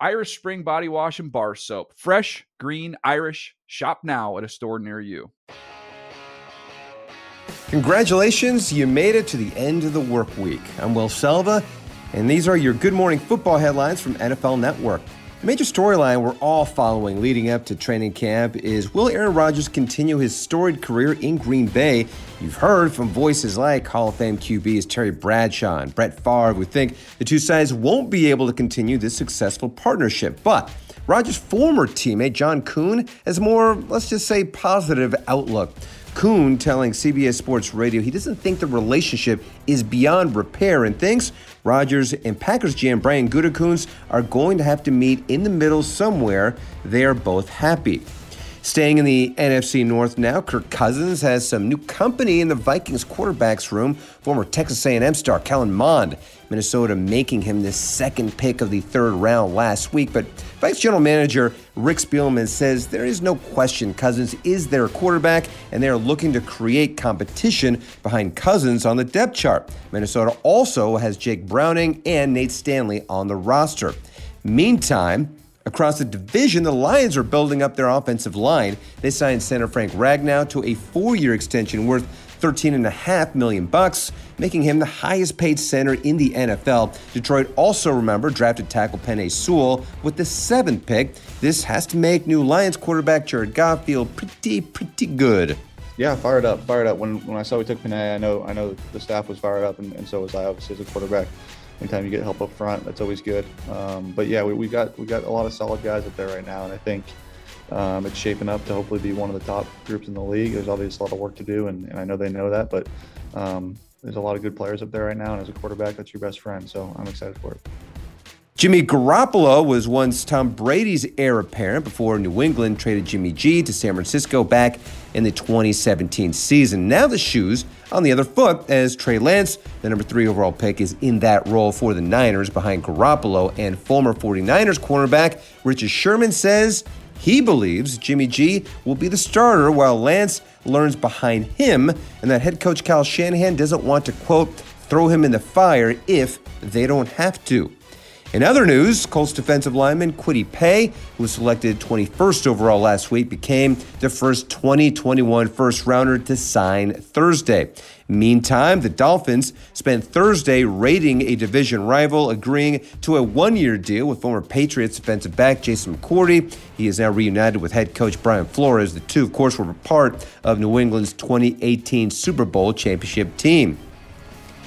Irish Spring Body Wash and Bar Soap. Fresh, green, Irish. Shop now at a store near you. Congratulations, you made it to the end of the work week. I'm Will Selva, and these are your Good Morning Football headlines from NFL Network. The major storyline we're all following leading up to training camp is will Aaron Rodgers continue his storied career in Green Bay? You've heard from voices like Hall of Fame QBs Terry Bradshaw and Brett Favre who think the two sides won't be able to continue this successful partnership. But Rodgers' former teammate John Kuhn has more, let's just say, positive outlook. Kuhn telling CBS Sports Radio he doesn't think the relationship is beyond repair and thinks Rodgers and Packers GM Brian Gutekunst are going to have to meet in the middle somewhere. They are both happy. Staying in the NFC North now, Kirk Cousins has some new company in the Vikings quarterbacks room. Former Texas A&M star Kellen Mond, Minnesota making him the second pick of the third round last week. But Vikes general manager Rick Spielman says there is no question Cousins is their quarterback, and they are looking to create competition behind Cousins on the depth chart. Minnesota also has Jake Browning and Nate Stanley on the roster. Meantime, Across the division, the Lions are building up their offensive line. They signed center Frank Ragnow to a four-year extension worth 13.5 million bucks, making him the highest paid center in the NFL. Detroit also, remember, drafted tackle Penei Sewell with the seventh pick. This has to make new Lions quarterback Jared Goff feel pretty, pretty good. Yeah, fired up, fired up. When when I saw we took Penei, I know I know the staff was fired up, and, and so was I, obviously, as a quarterback anytime you get help up front, that's always good. Um, but yeah, we, we got we got a lot of solid guys up there right now, and I think um, it's shaping up to hopefully be one of the top groups in the league. There's obviously a lot of work to do, and, and I know they know that, but um, there's a lot of good players up there right now, and as a quarterback, that's your best friend. So I'm excited for it. Jimmy Garoppolo was once Tom Brady's heir apparent before New England traded Jimmy G to San Francisco back in the 2017 season. Now the shoes on the other foot as Trey Lance, the number three overall pick, is in that role for the Niners behind Garoppolo and former 49ers cornerback Richard Sherman says he believes Jimmy G will be the starter while Lance learns behind him and that head coach Kyle Shanahan doesn't want to, quote, throw him in the fire if they don't have to. In other news, Colts defensive lineman Kwity Paye, who was selected 21st overall last week, became the first 2021 first rounder to sign Thursday. Meantime, the Dolphins spent Thursday raiding a division rival, agreeing to a one year deal with former Patriots defensive back Jason McCourty. He is now reunited with head coach Brian Flores. The two, of course, were part of New England's 2018 Super Bowl championship team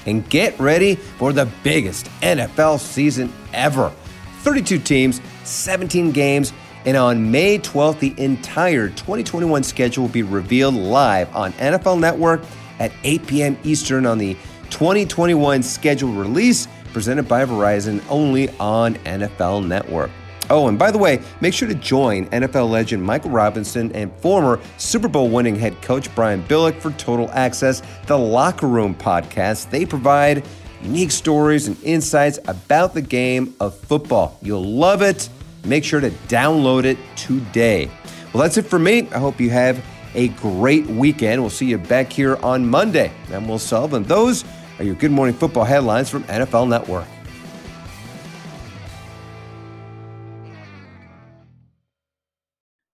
and get ready for the biggest NFL season ever. 32 teams, 17 games, and on May 12th, the entire 2021 schedule will be revealed live on NFL Network at 8 p.m. Eastern on the 2021 schedule release presented by Verizon only on NFL Network. Oh, and by the way, make sure to join NFL legend Michael Robinson and former Super Bowl winning head coach Brian Billick for Total Access, the Locker Room podcast. They provide unique stories and insights about the game of football. You'll love it. Make sure to download it today. Well, that's it for me. I hope you have a great weekend. We'll see you back here on Monday. And Will Selva. And those are your Good Morning Football headlines from NFL Network.